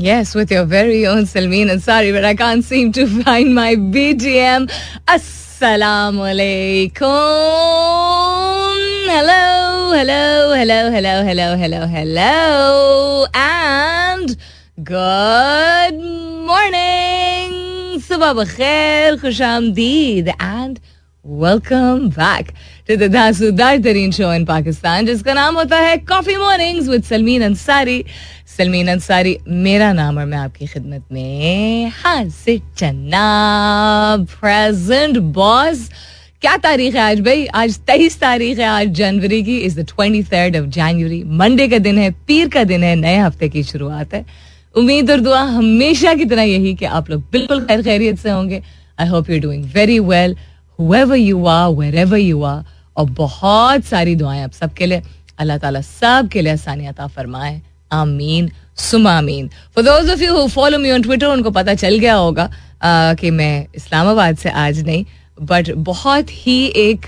Yes, with your very own Salmeen Ansari, but I can't seem to find my BGM. Assalamu alaikum. Hello, hello, hello, hello, hello, hello, hello. And good morning. Subah bakhair, khush. And welcome back दासूदार तरीन show in Pakistan, जिसका नाम होता है coffee mornings with Salmeen Ansari Salmeen Ansari मेरा नाम और मैं आपकी खिदमत में हाजिर चन्ना प्रेजेंट बॉस क्या तारीख है आज भाई? आज तेईस तारीख है, आज जनवरी की। Is the twenty third of January Monday का दिन है, पीर का दिन है, नए हफ़्ते की शुरुआत है। उम्मीद और दुआ हमेशा की तरह यही कि आप लोग बिल्कुल खैर खैरियत से होंगे। I hope you doing very well whoever you are wherever you are और बहुत सारी दुआएँ आप सबके लिए। अल्लाह ताला सब के लिए आसानियत फरमाए। आमीन। सुमा for those of you follow me on Twitter उनको पता चल गया होगा कि मैं इस्लामाबाद से आज नहीं बट बहुत ही एक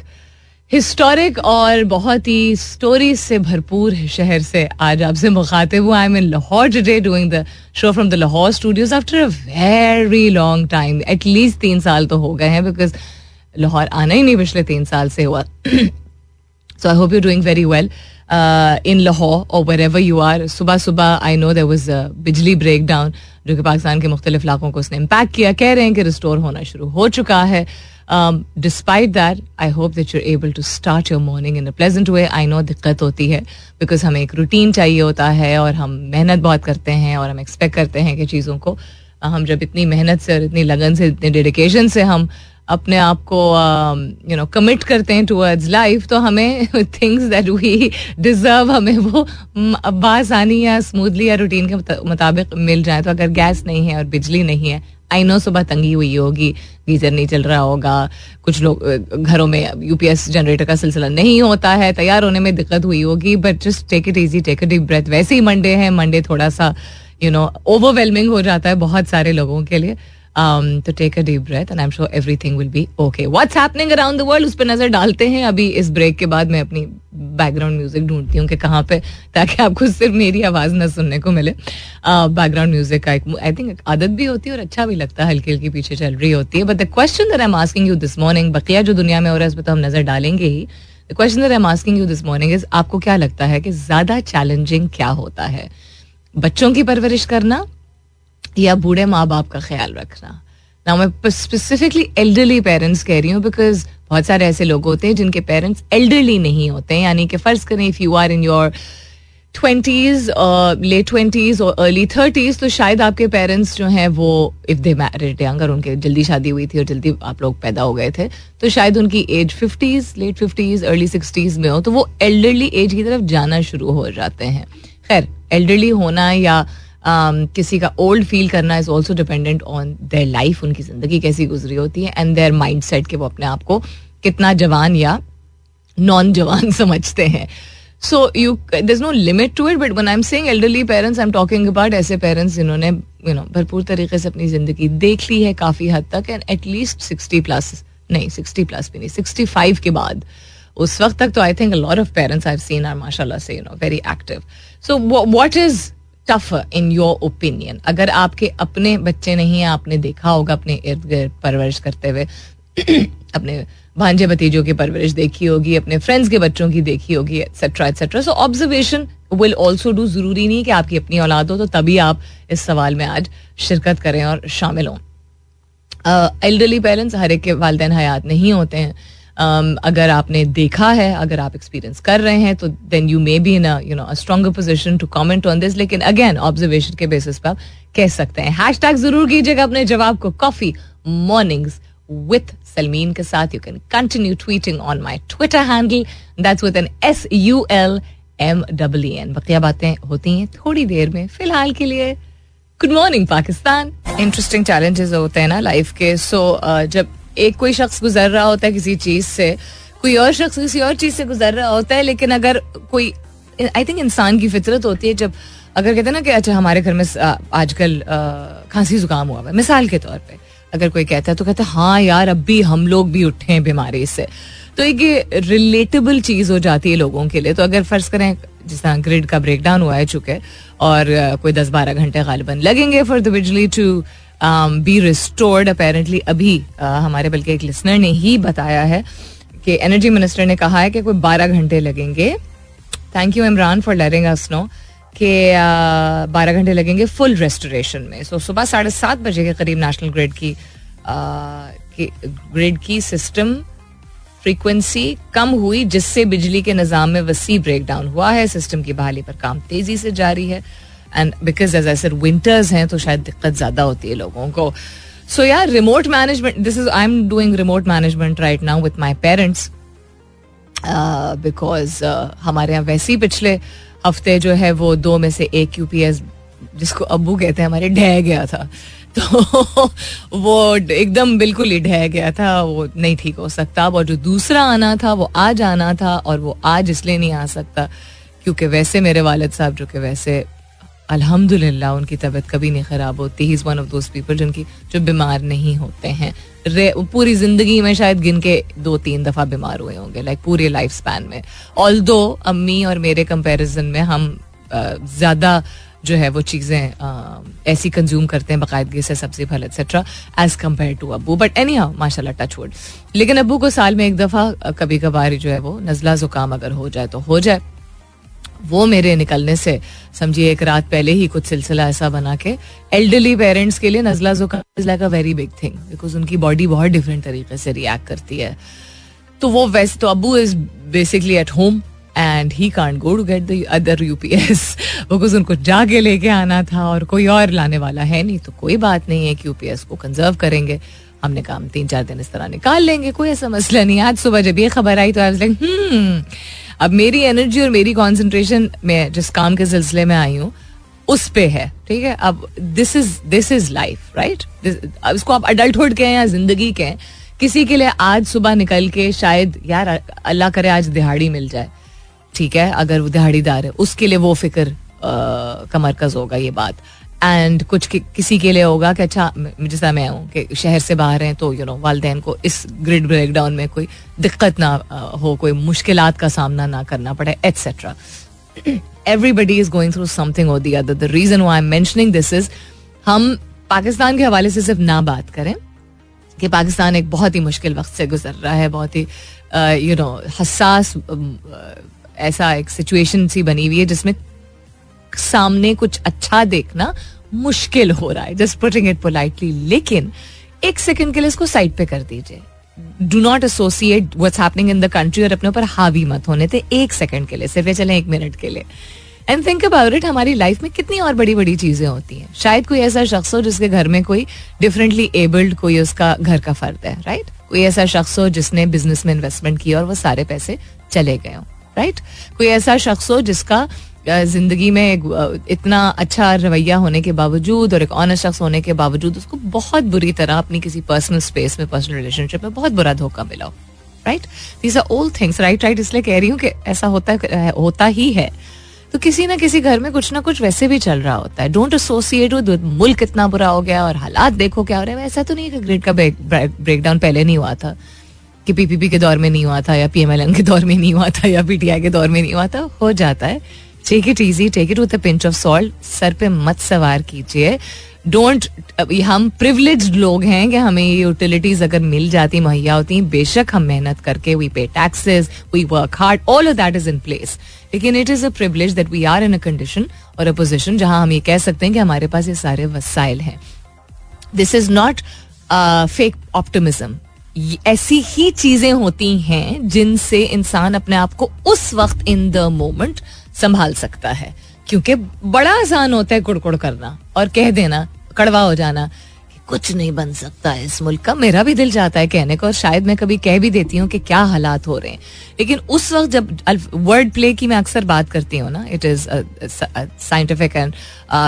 हिस्टोरिक और बहुत ही स्टोरी से भरपूर शहर से आज आपसे मुखातिब हुआ। I mean Lahore today doing the show from the Lahore studios after a very long time at least तीन साल तो हो गए हैं बिकॉज़ लाहौर आना ही नहीं पिछले तीन साल से हुआ। So I hope you doing very well in Lahore और वेर एवर यू आर सुबह सुबह आई नो देर वॉज़ बिजली ब्रेक डाउन जो कि पाकिस्तान के मुख्तलिफ़ इलाकों को उसने इम्पैक्ट किया। कह रहे हैं कि रिस्टोर होना शुरू हो चुका है। Despite that I hope that you're able to start your morning in a pleasant way I know दिक्कत होती है बिकॉज़ हमें एक रूटीन चाहिए होता है और हम मेहनत बहुत करते हैं और हम एक्सपेक्ट करते हैं कि चीज़ों को, हम जब इतनी मेहनत से और इतनी लगन से, इतने डेडिकेशन से हम अपने आप को यू नो कमिट करते हैं टूवर्ड्स लाइफ तो हमें थिंग्स दैट वी डिजर्व हमें वो बासानी या स्मूथली या रूटीन के मुताबिक मिल जाए। तो अगर गैस नहीं है और बिजली नहीं है आई नो सुबह तंगी हुई होगी, गीजर नहीं चल रहा होगा, कुछ लोग घरों में यूपीएस जनरेटर का सिलसिला नहीं होता है, तैयार होने में दिक्कत हुई होगी but just take it easy take deep breath वैसे ही मंडे है, मंडे थोड़ा सा यू नो ओवरवेलमिंग हो जाता है बहुत सारे लोगों के लिए। Um, to take a deep breath and I'm sure everything will be okay. What's happening around the world? उस पर नज़र डालते हैं। अभी इस ब्रेक के बाद मैं अपनी बैकग्राउंड म्यूज़िक ढूंढती हूँ कि कहाँ पे ताकि आपको सिर्फ़ मेरी आवाज़ न सुनने को मिले। बैकग्राउंड uh, म्यूज़िक का एक आई थिंक आदत भी होती है और अच्छा भी लगता है। हल्की हल्की पीछे चल रही होती है। But the question I am asking you this morning बकिया जो दुनिया में हो रहा है इस पर तो हम नज़र डालेंगे ही। The question I am asking you this morning is आपको क्या लगता है कि ज़्यादा चैलेंजिंग क्या होता है? बच्चों की परवरिश करना या बूढ़े माँ बाप का ख्याल रखना। ना मैं स्पेसिफिकली एल्डरली पेरेंट्स कह रही हूँ बिकॉज़ बहुत सारे ऐसे लोग होते हैं जिनके पेरेंट्स एल्डरली नहीं होते हैं। यानी कि फ़र्ज़ करें if you are in your twenties late twenties और अर्ली थर्टीज तो शायद आपके पेरेंट्स जो हैं वो इफ़ दे मैरिड अगर उनके जल्दी शादी हुई थी और जल्दी आप लोग पैदा हो गए थे तो शायद उनकी age fifties late fifties early sixties में हो तो वो एल्डरली एज की तरफ़ जाना शुरू हो जाते हैं। खैर एल्डरली होना या किसी का ओल्ड फील करना is also dependent on their life उनकी ज़िंदगी कैसी गुजरी होती है एंड देयर माइंड सेट के वो अपने आप को कितना जवान या नॉन जवान समझते हैं। So you there no limit to it but when I am saying elderly parents I am talking about ऐसे पेरेंट्स जिन्होंने यू नो भरपूर तरीके से अपनी ज़िंदगी देख ली है काफ़ी हद तक and at least sixty plus नहीं सिक्सटी प्लस भी नहीं सिक्सटी फाइव के बाद। उस वक्त तक तो I think lot of parents I seen are माशाल्लाह से you know very active so what is tough in your opinion अगर आपके अपने बच्चे नहीं है, आपने देखा होगा अपने इर्द गिर्द परवरिश करते हुए, अपने भांजे भतीजों की परवरिश देखी होगी, अपने फ्रेंड्स के बच्चों की देखी होगी etcetera etcetera so observation will also do ज़रूरी नहीं कि आपकी अपनी औलाद हो तो तभी आप इस सवाल में आज शिरकत करें और शामिल हों। एल्डरली पेरेंट्स हर एक के वालदेन हयात नहीं होते हैं। अगर आपने देखा है अगर आप एक्सपीरियंस कर रहे हैं तो then you may be in you know stronger position to comment on this लेकिन अगेन ऑब्जर्वेशन के बेसिस पर आप कह सकते हैं। हैश टैग ज़रूर कीजिएगा अपने जवाब को। कॉफ़ी मॉर्निंग्स विथ सलमीन के साथ। You can continue tweeting on my Twitter handle that's with an S U L M W N बकिया बातें होती हैं थोड़ी देर में। फ़िलहाल के लिए good morning Pakistan. Interesting challenges होते हैं ना लाइफ के। सो so, uh, जब एक कोई शख्स गुजर रहा होता है किसी चीज़ से, कोई और शख्स किसी और चीज़ से गुजर रहा होता है, लेकिन अगर कोई आई थिंक इंसान की फितरत होती है जब, अगर कहते हैं ना कि अच्छा हमारे घर में आजकल खांसी जुकाम हुआ है, मिसाल के तौर पे, अगर कोई कहता है तो कहता है हाँ यार, अब भी हम लोग भी उठे हैं बीमारी से। तो एक ये रिलेटेबल चीज़ हो जाती है लोगों के लिए। तो अगर फ़र्ज़ करें, जिस तरह ग्रिड का ब्रेक डाउन हुआ है चुके, और कोई दस बारह घंटे गालिबन लगेंगे for the bijli to be restored apparently अभी हमारे बल्कि एक लिसनर ने ही बताया है कि एनर्जी मिनिस्टर ने कहा है कि कोई बारह घंटे लगेंगे। Thank you Imran for letting us know कि बारह घंटे लगेंगे फुल रेस्टोरेशन में। सो सुबह साढ़े सात बजे के करीब नेशनल ग्रिड की ग्रिड की सिस्टम फ्रीक्वेंसी कम हुई, जिससे बिजली के निज़ाम में वसी ब्रेक डाउन हुआ है। सिस्टम की बहाली पर काम तेज़ी से जारी है। एंड बिकॉज़ एज ऐसे विंटर्स हैं तो शायद दिक्कत ज़्यादा होती है लोगों को। सो यार remote management this is I am doing remote management right now with my parents because हमारे यहाँ वैसे ही पिछले हफ़्ते जो है वो दो में से एक यू पी एस जिसको अबू कहते हैं, हमारे ढह गया था। तो वो एकदम बिल्कुल ही ढह गया था, वो नहीं ठीक हो सकता। और जो दूसरा आना था, वो आज आना था, और वो आज इसलिए नहीं आ सकता, क्योंकि वैसे मेरे वालद साहब, जो कि वैसे अल्हम्दुलिल्लाह, उनकी तबीयत कभी नहीं ख़राब होती। He is one of those people जिनकी जो बीमार नहीं होते हैं। पूरी ज़िंदगी में शायद गिन के दो तीन दफ़ा बीमार हुए होंगे लाइक पूरे लाइफ स्पैन में। ऑल दो अम्मी और मेरे कंपेरिजन में हम ज़्यादा जो है वो चीज़ें ऐसी कंज्यूम करते हैं बाकायदगी से, सब्ज़ी, फल etcetera as compare to Abu. But anyhow माशा टच वुड लेकिन अबू को साल में एक दफ़ा कभी कभार जो है वो नज़ला ज़ुकाम अगर हो जाए तो हो जाए। वो मेरे निकलने से, समझिए, एक रात पहले ही कुछ सिलसिला ऐसा बना के एल्डरली पेरेंट्स के लिए नजला जुकाम is like a very big thing because उनकी बॉडी बहुत डिफरेंट तरीके से रिएक्ट करती है। तो वो वैसे तो Abu is basically at home and he can't go to get the other UPS because उनको जाके लेके आना था और कोई और लाने वाला है नहीं तो कोई बात नहीं है कि यूपीएस को कंजर्व करेंगे। हमने काम तीन चार दिन इस तरह निकाल लेंगे, कोई ऐसा मसला नहीं आज सुबह जब ये खबर आई तो आई लाइक अब मेरी एनर्जी और मेरी कॉन्सेंट्रेशन में जिस काम के सिलसिले में आई हूँ, उस पे है, ठीक है? अब this is this is life right इसको आप अडल्टहुड कहें या ज़िंदगी कहें, किसी के लिए आज सुबह निकल के शायद, यार, अल्लाह करे आज दिहाड़ी मिल जाए, ठीक है? अगर वो दिहाड़ीदार है, उसके लिए वो फ़िक्र का मरकज होगा ये बात। एंड कुछ कि, किसी के लिए होगा कि अच्छा जैसा मैं हूँ कि शहर से बाहर हैं तो यू नो वालदेन को इस ग्रिड ब्रेक डाउन में कोई दिक्कत ना हो कोई मुश्किल का सामना ना करना पड़े etcetera everybody is going through something और the other the reason I am mentioning this is हम पाकिस्तान के हवाले से सिर्फ़ ना बात करें कि पाकिस्तान एक बहुत ही मुश्किल वक्त से गुजर रहा है बहुत ही यू नो हसास ऐसा एक सिचुएशन सी बनी हुई है जिसमें सामने कुछ अच्छा देखना मुश्किल हो रहा है जस्ट पुटिंग इट पोलाइटली लेकिन एक सेकंड के लिए इसको साइड पे कर दीजिए। Do not associate what's happening in the country और अपने ऊपर हावी मत होने थे एक सेकंड के लिए, सिर्फ़ ये चले एक मिनट के लिए। एंड थिंक अबाउट इट हमारी लाइफ में कितनी और बड़ी बड़ी चीज़ें होती हैं। शायद कोई ऐसा शख्स हो जिसके घर में कोई डिफरेंटली एबल्ड कोई उसका घर का फर्द है राइट right? कोई ऐसा शख्स हो जिसने बिज़नेस में इन्वेस्टमेंट किया और वो सारे पैसे चले गए राइट कोई ऐसा शख्स हो जिसका ज़िंदगी में इतना अच्छा रवैया होने के बावजूद और एक ऑनेस्ट शख्स होने के बावजूद उसको बहुत बुरी तरह अपनी किसी पर्सनल स्पेस में पर्सनल रिलेशनशिप में बहुत बुरा धोखा मिला हो right these are old things right right इसलिए कह रही हूँ कि ऐसा होता है, होता ही है। तो किसी ना किसी घर में कुछ ना कुछ वैसे भी चल रहा होता है। डोंट एसोसिएट विद मुल्क इतना बुरा हो गया और हालात देखो क्या हो रहा है। ऐसा तो नहीं कि ग्रेड का ब्रेक डाउन पहले नहीं हुआ था कि पीपीपी के दौर में नहीं हुआ था या पीएमएलएन के दौर में नहीं हुआ था या पीटीआई के दौर में नहीं हुआ था। हो जाता है। Take it easy take it with pinch of salt sir पे मत सवार कीजिए। डोंट हम प्रिवलेज लोग हैं कि हमें ये यूटिलिटीज अगर मिल जाती, मुहैया होती, बेशक हम मेहनत करके we pay taxes we work hard all of that is in place लेकिन it is a privilege that we are in a condition और अ पोजिशन जहाँ हम ये कह सकते हैं कि हमारे पास ये सारे वसाइल हैं। This is not fake optimism ऐसी ही चीज़ें होती हैं जिनसे इंसान अपने आप को उस वक्त इन द मोमेंट संभाल सकता है। क्योंकि बड़ा आसान होता है कुड़कुड़ करना और कह देना, कड़वा हो जाना। कुछ नहीं बन सकता इस मुल्क का। मेरा भी दिल जाता है कहने को, और शायद मैं कभी कह भी देती हूँ कि क्या हालात हो रहे हैं। लेकिन उस वक्त जब वर्ड प्ले की मैं अक्सर बात करती हूँ ना it is scientific and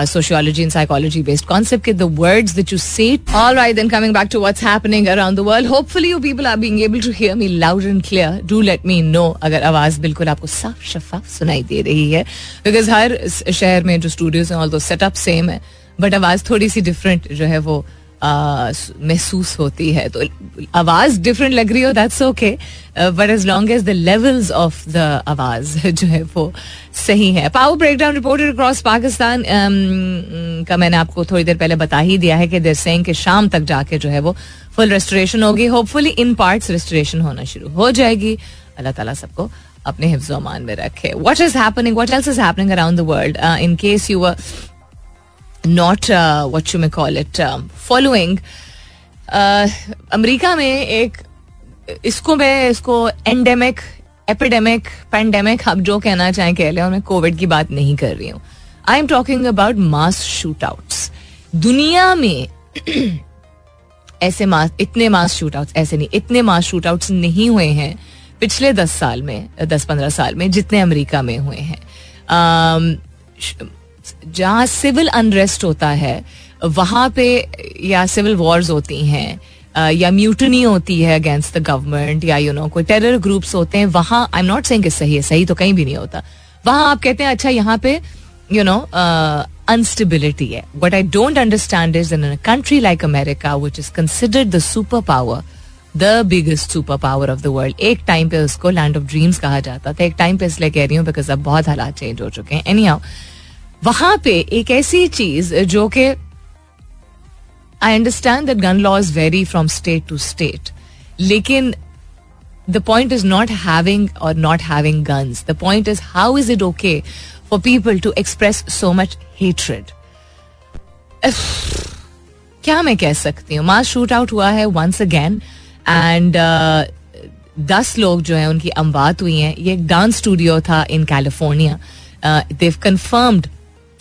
sociology and psychology based concept के the words that you say all right then coming back to what's happening around the world hopefully you people are being able to hear me loud and clear do let me know अगर आवाज़ बिल्कुल आपको साफ़ शफाफ सुनाई दे रही है। Because हर शहर में जो स्टूडियोज हैं ऑल दो सेटअप सेम है बट आवाज़ थोड़ी सी डिफरेंट जो है वो महसूस होती है। तो आवाज़ डिफरेंट लग रही हो that's okay but as long as the levels of the awaaz जो है वो सही है। Power breakdown reported across Pakistan का मैंने आपको थोड़ी देर पहले बता ही दिया है कि देर सेइंग कि शाम तक जाके जो है वो फुल रेस्टोरेशन होगी। होपफुली इन पार्ट्स रेस्टोरेशन होना शुरू हो जाएगी। अल्लाह ताला सबको अपने हिफ्ज अमान में रखे। What is happening what else is happening around the world in case you not what you may call it following America में एक, इसको मैं, इसको एंडेमिक एपिडेमिक पैंडेमिक आप जो कहना चाहें कह लें, और मैं कोविड की बात नहीं कर रही हूँ। I am talking about mass shoot दुनिया में ऐसे मास इतने मास शूट ऐसे नहीं, इतने मास शूट नहीं हुए हैं पिछले दस साल में, दस पंद्रह साल में, जितने अमेरिका में हुए हैं। जहाँ सिविल अनरेस्ट होता है, वहाँ पे या सिविल वॉर्स होती हैं या म्यूटनी होती है अगेंस्ट द गवर्नमेंट या यू नो कोई टेरर ग्रुप्स होते हैं, वहाँ आई एम नॉट सेइंग सही है, सही तो कहीं भी नहीं होता। वहाँ आप कहते हैं अच्छा यहाँ पे यू नो अनस्टेबिलिटी है। But I don't understand is in country like America which is considered the superpower the biggest superpower of the world एक टाइम पे उसको लैंड ऑफ़ ड्रीम्स कहा जाता था। एक टाइम पे इसलिए कह रही हूँ बिकॉज़ अब बहुत हालात चेंज हो चुके हैं। एनी वहाँ पे एक ऐसी चीज़, जो कि I understand that gun law is very from state to state लेकिन the point is not having और not having guns the point is how is it okay for people to express so much hatred क्या मैं कह सकती हूँ? मास shoot out हुआ है once again and दस लोग जो है, उनकी अमवात हुई हैं। ये डांस स्टूडियो था in California they've confirmed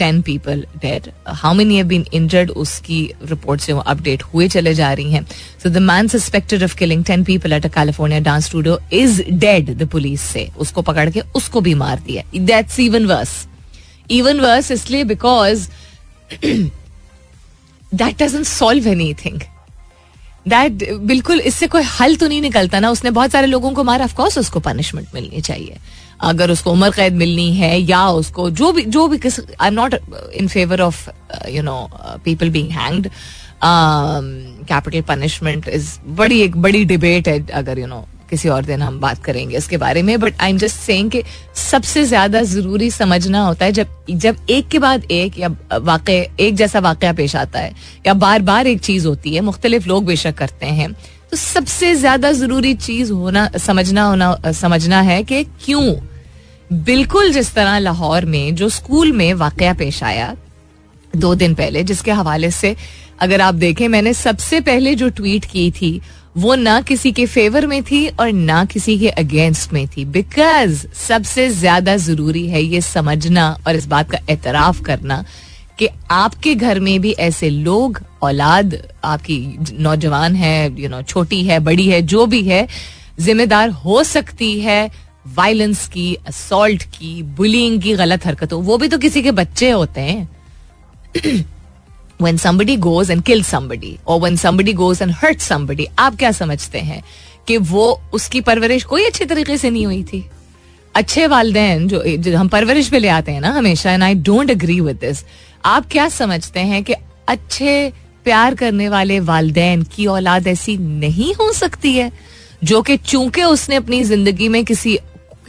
ten people dead how many have been injured उसकी रिपोर्ट से वो अपडेट हुए चले जा रही हैं. So the man suspected of killing ten people at a California dance studio is dead the police से उसको पकड़ के उसको भी मार दिया. That's even worse even worse इसलिए because that doesn't solve anything that बिल्कुल, इससे कोई हल तो नहीं निकलता ना. उसने बहुत सारे लोगों को मारा. ऑफकोर्स उसको पनिशमेंट मिलनी चाहिए. अगर उसको उम्र कैद मिलनी है या उसको जो भी जो भी किस I am not in favour of you know people being hanged capital punishment is बड़ी एक बड़ी डिबेट है अगर यू you नो know, किसी और दिन हम बात करेंगे इसके बारे में but I am just saying कि सबसे ज़्यादा ज़रूरी समझना होता है जब जब एक के बाद एक या वाक़ एक जैसा वाक़ पेश आता है या बार बार एक चीज़ होती है मुख्तलिफ़ लोग बेशक करते हैं तो सबसे ज़्यादा ज़रूरी चीज़ होना समझना होना समझना है कि क्यों बिल्कुल जिस तरह लाहौर में जो स्कूल में वाक़ पेश आया दो दिन पहले जिसके हवाले से अगर आप देखें मैंने सबसे पहले जो ट्वीट की थी वो ना किसी के फेवर में थी और ना किसी के अगेंस्ट में थी। बिकॉज़ सबसे ज़्यादा ज़रूरी है ये समझना और इस बात का एतराफ करना कि आपके घर में भी ऐसे लोग औलाद आपकी नौजवान है यू you नो know, छोटी है बड़ी है जो भी है जिम्मेदार हो सकती है वायलेंस की असोल्ट की बुलिंग की गलत हरकतों वो भी तो किसी के बच्चे होते हैं। When somebody goes and kills somebody or when somebody goes and hurts somebody आप क्या समझते हैं कि वो उसकी परवरिश कोई अच्छे तरीके से नहीं हुई थी? अच्छे वालदेन जो, जो हम परवरिश पे ले आते हैं ना हमेशा and I don't agree with this आप क्या समझते हैं कि अच्छे प्यार करने वाले वालदेन की औलाद ऐसी नहीं हो सकती है जो कि चूँकि उसने अपनी ज़िंदगी में किसी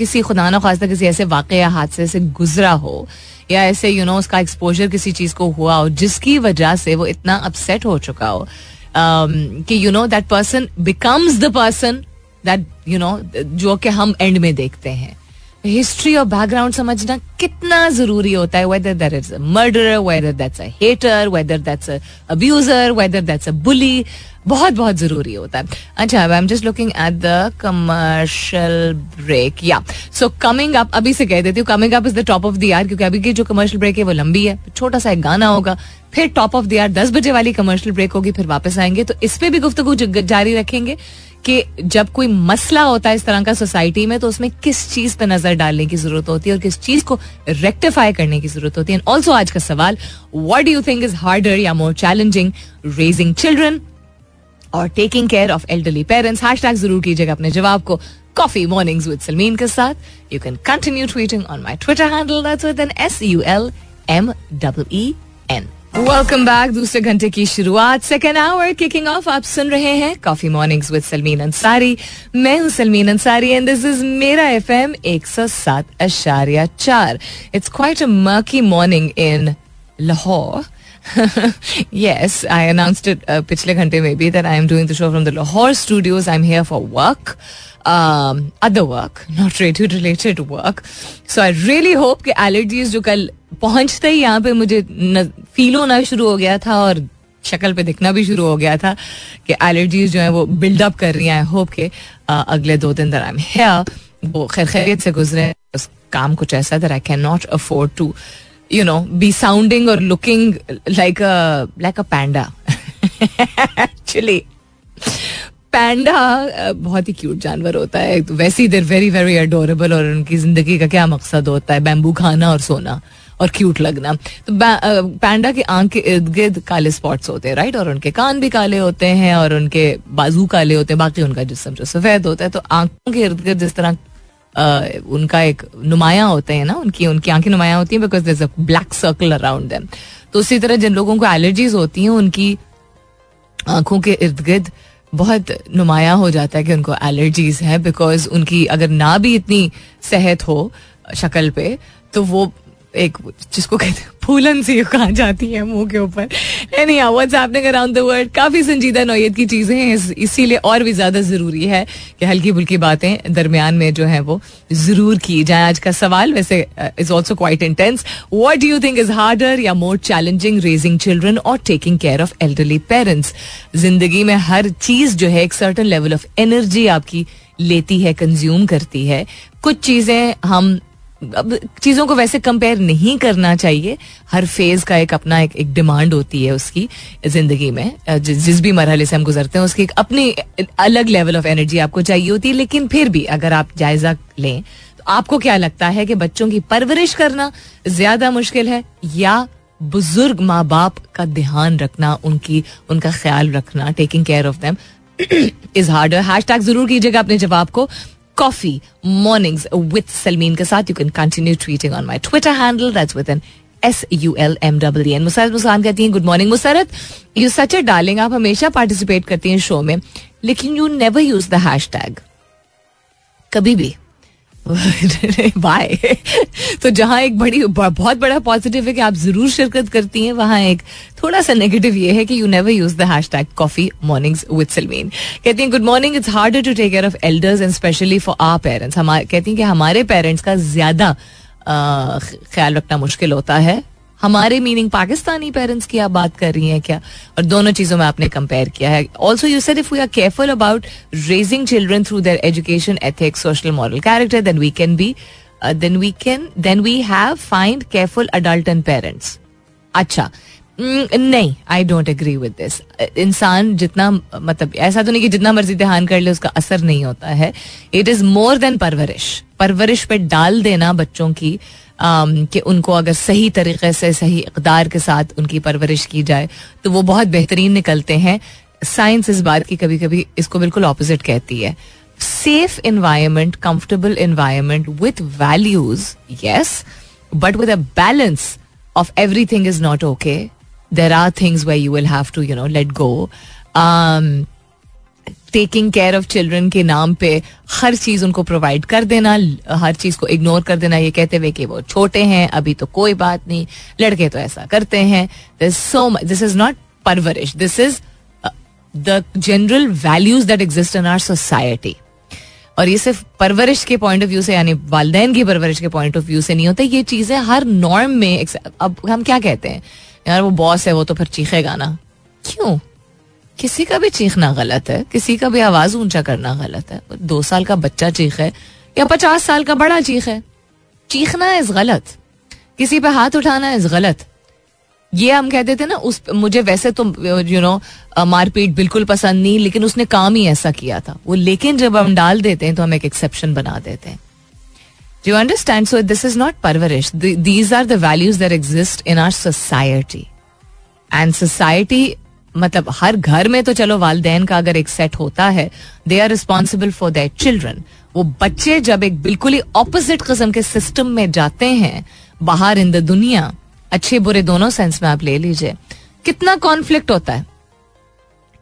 किसी खुदा न खास्ता किसी ऐसे वाक़ या हादसे से गुजरा हो या ऐसे यू you नो know, उसका एक्सपोजर किसी चीज़ को हुआ हो जिसकी वजह से वो इतना अपसेट हो चुका हो um, कि you know that person becomes the person that you know जो कि हम एंड में देखते हैं। हिस्ट्री और बैकग्राउंड समझना कितना ज़रूरी होता है whether that is murder whether that's a hater whether that's abuser whether that's a bully बहुत बहुत ज़रूरी होता है। अच्छा I am just looking at the commercial break या सो कमिंग अप अभी से कह देती हूँ coming up is the top of the year क्योंकि अभी की जो कमर्शियल ब्रेक है, वो लंबी है, छोटा सा एक गाना होगा, फिर टॉप ऑफ़ द ईयर दस बजे वाली कमर्शियल ब्रेक होगी, फिर वापस आएँगे तो इस पे भी गुफ्तु जारी रखेंगे। कि जब कोई मसला होता है इस तरह का सोसाइटी में तो उसमें किस चीज़ पे नज़र डालने की ज़रूरत होती है और किस चीज़ को रेक्टिफाई करने की ज़रूरत होती है? एंड ऑल्सो आज का सवाल what do you think is harder या मोर चैलेंजिंग रेजिंग चिल्ड्रन और taking care of elderly parents hashtag ज़रूर कीजिएगा अपने जवाब को कॉफ़ी मॉर्निंग्स विद सलमीन के साथ। You can continue tweeting on my Twitter handle S U L M W N welcome back दूसरे घंटे की शुरुआत सेकेंड आवर किकिंग ऑफ़ आप सुन रहे हैं coffee mornings with Salmeen Ansari मैं हूँ Salmeen Ansari and this is मेरा एफ़ एम एक सौ सात अशारिया चार it's quite a murky morning in Lahore yes, I announced it uh, घंटे में भी that I am doing the show from the Lahore studios. I'm here for work. Um, other work, not radio related work. So I really hope कि allergies जो कल पहुँचते ही यहाँ पे मुझे फील होना शुरू हो गया था और शक्ल पे दिखना भी शुरू हो गया था कि एलर्जीज जो है वो बिल्डअप कर रही हैं होप के अगले दो दिन दर आई एम हेयर वो खैर खैरियत से गुजरे उस काम कुछ ऐसा there I can not afford to know, be sounding or looking like a like a panda. Actually. Panda बहुत ही क्यूट जानवर होता है वैसे ही देर वेरी वेरी अडोरेबल और उनकी ज़िंदगी का क्या मकसद होता है बैम्बू खाना और सोना और क्यूट लगना। तो पैंडा के आँख के इर्द गिर्द काले स्पॉट्स होते हैं राइट और उनके कान भी काले होते हैं और उनके बाजू काले होते हैं, बाकी उनका जिसम जो सफ़ेद होता है तो आँखों के इर्द गिर्द जिस तरह उनका एक नुमाया होते हैं ना, उनकी उनकी आँखें नुमाया होती हैं because their black circle around तो उसी तरह जिन लोगों को एलर्जीज होती हैं, उनकी आँखों के इर्द गिर्द बहुत नुमाया हो जाता है कि उनको एलर्जीज है बिकॉज़ उनकी अगर ना भी इतनी सेहत हो, शक्ल पे तो वो एक जिसको कहते हैं, फूलन सी कहा जाती है मुँह के ऊपर। Any what's happening around the world काफ़ी संजीदा नोयत की चीज़ें हैं इसीलिए और भी ज़्यादा ज़रूरी है कि हल्की फुल्की बातें दरमियान में जो है वो ज़रूर की जाए। आज का सवाल वैसे is also quite intense what do you think is harder या मोर चैलेंजिंग रेजिंग चिल्ड्रन और taking care of elderly parents ज़िंदगी में हर चीज़ जो है एक सर्टन लेवल ऑफ़ एनर्जी आपकी लेती है कंज्यूम करती है। कुछ चीज़ें हम अब चीज़ों को वैसे कंपेयर नहीं करना चाहिए। हर फ़ेज़ का एक अपना एक, एक डिमांड होती है उसकी ज़िंदगी में। जिस भी मरहले से हम गुजरते हैं उसकी एक अपनी अलग लेवल ऑफ़ एनर्जी आपको चाहिए होती है। लेकिन फिर भी अगर आप जायजा लें तो आपको क्या लगता है कि बच्चों की परवरिश करना ज़्यादा मुश्किल है? या बुज़ुर्ग माँ बाप का ध्यान रखना उनकी उनका ख्याल रखना taking care of them is harder hashtag ज़रूर कीजिएगा अपने जवाब को। कॉफ़ी मॉर्निंग्स विद सलमीन के साथ you can continue tweeting on my Twitter handle that's with an S U L M W N Musarrat Muskan कहती हैं good morning Musarrat you such a darling आप हमेशा पार्टिसिपेट करती हैं शो में, लेकिन you never use the hashtag कभी भी. बाय तो जहाँ एक बड़ी, बहुत बड़ा पॉजिटिव है कि आप ज़रूर शिरकत करती हैं, वहाँ एक थोड़ा सा नेगेटिव ये है कि you never use the hashtag coffee morning with Salmeen कहती हैं good morning it's harder to take care of elders and specially for our parents हमारे कहती हैं कि हमारे पेरेंट्स का ज़्यादा ख्याल रखना मुश्किल होता है। हमारे मीनिंग पाकिस्तानी पेरेंट्स की आप बात कर रही हैं क्या? और दोनों चीज़ों में आपने कंपेयर किया है। Also you said if we are careful about raising children through their education ethics social moral character then we can be then we can then we have find careful adult and parents अच्छा। नहीं I don't agree with this इंसान जितना मतलब ऐसा तो नहीं कि जितना मर्ज़ी ध्यान कर ले, उसका असर नहीं होता है। इट इज़ मोर देन परवरिश। परवरिश पे डाल देना बच्चों की कि उनको अगर सही तरीके से, सही इकदार के साथ उनकी परवरिश की जाए तो वो बहुत बेहतरीन निकलते हैं। साइंस इस बात की कभी कभी इसको बिल्कुल ऑपोजिट कहती है। Safe environment comfortable environment with values yes but with a balance of everything is not okay there are things way you will have to you know let go taking care of children के नाम पे हर चीज़ उनको provide कर देना, हर चीज़ को ignore कर देना, ये कहते हुए कि वो छोटे हैं, अभी तो कोई बात नहीं, लड़के तो ऐसा करते हैं। This so much this is not parvarish this is the general values that exist in our society और ये सिर्फ़ परवरिश के पॉइंट ऑफ़ व्यू से, यानी वालदेन की परवरिश के पॉइंट ऑफ़ व्यू से नहीं होता, ये चीज़ें हर नॉर्म में अब हम क्या कहते हैं? यार वो बॉस है, वो तो फिर चीखेगा ना क्यों? किसी का भी चीखना गलत है, किसी का भी आवाज़ ऊँचा करना गलत है, दो साल का बच्चा चीख है या पचास साल का बड़ा चीख है, चीखना इज़ गलत। किसी पे हाथ उठाना इज़ गलत। ये हम कहते थे ना, उस मुझे वैसे तो यू नो मारपीट बिल्कुल पसंद नहीं, लेकिन उसने काम ही ऐसा किया था। वो, लेकिन जब हम डाल देते हैं तो हम एक एक्सेप्शन बना देते हैं। You understand so this is not parvarish these are the values that exist in our society and society मतलब हर घर में तो चलो वालदेन का अगर एक सेट होता है they are responsible for their children वो बच्चे जब एक बिल्कुल ही ऑपोजिट किस्म के सिस्टम में जाते हैं, बाहर इन द दुनिया, अच्छे बुरे दोनों सेंस में आप ले लीजिए। कितना कॉन्फ्लिक्ट होता है?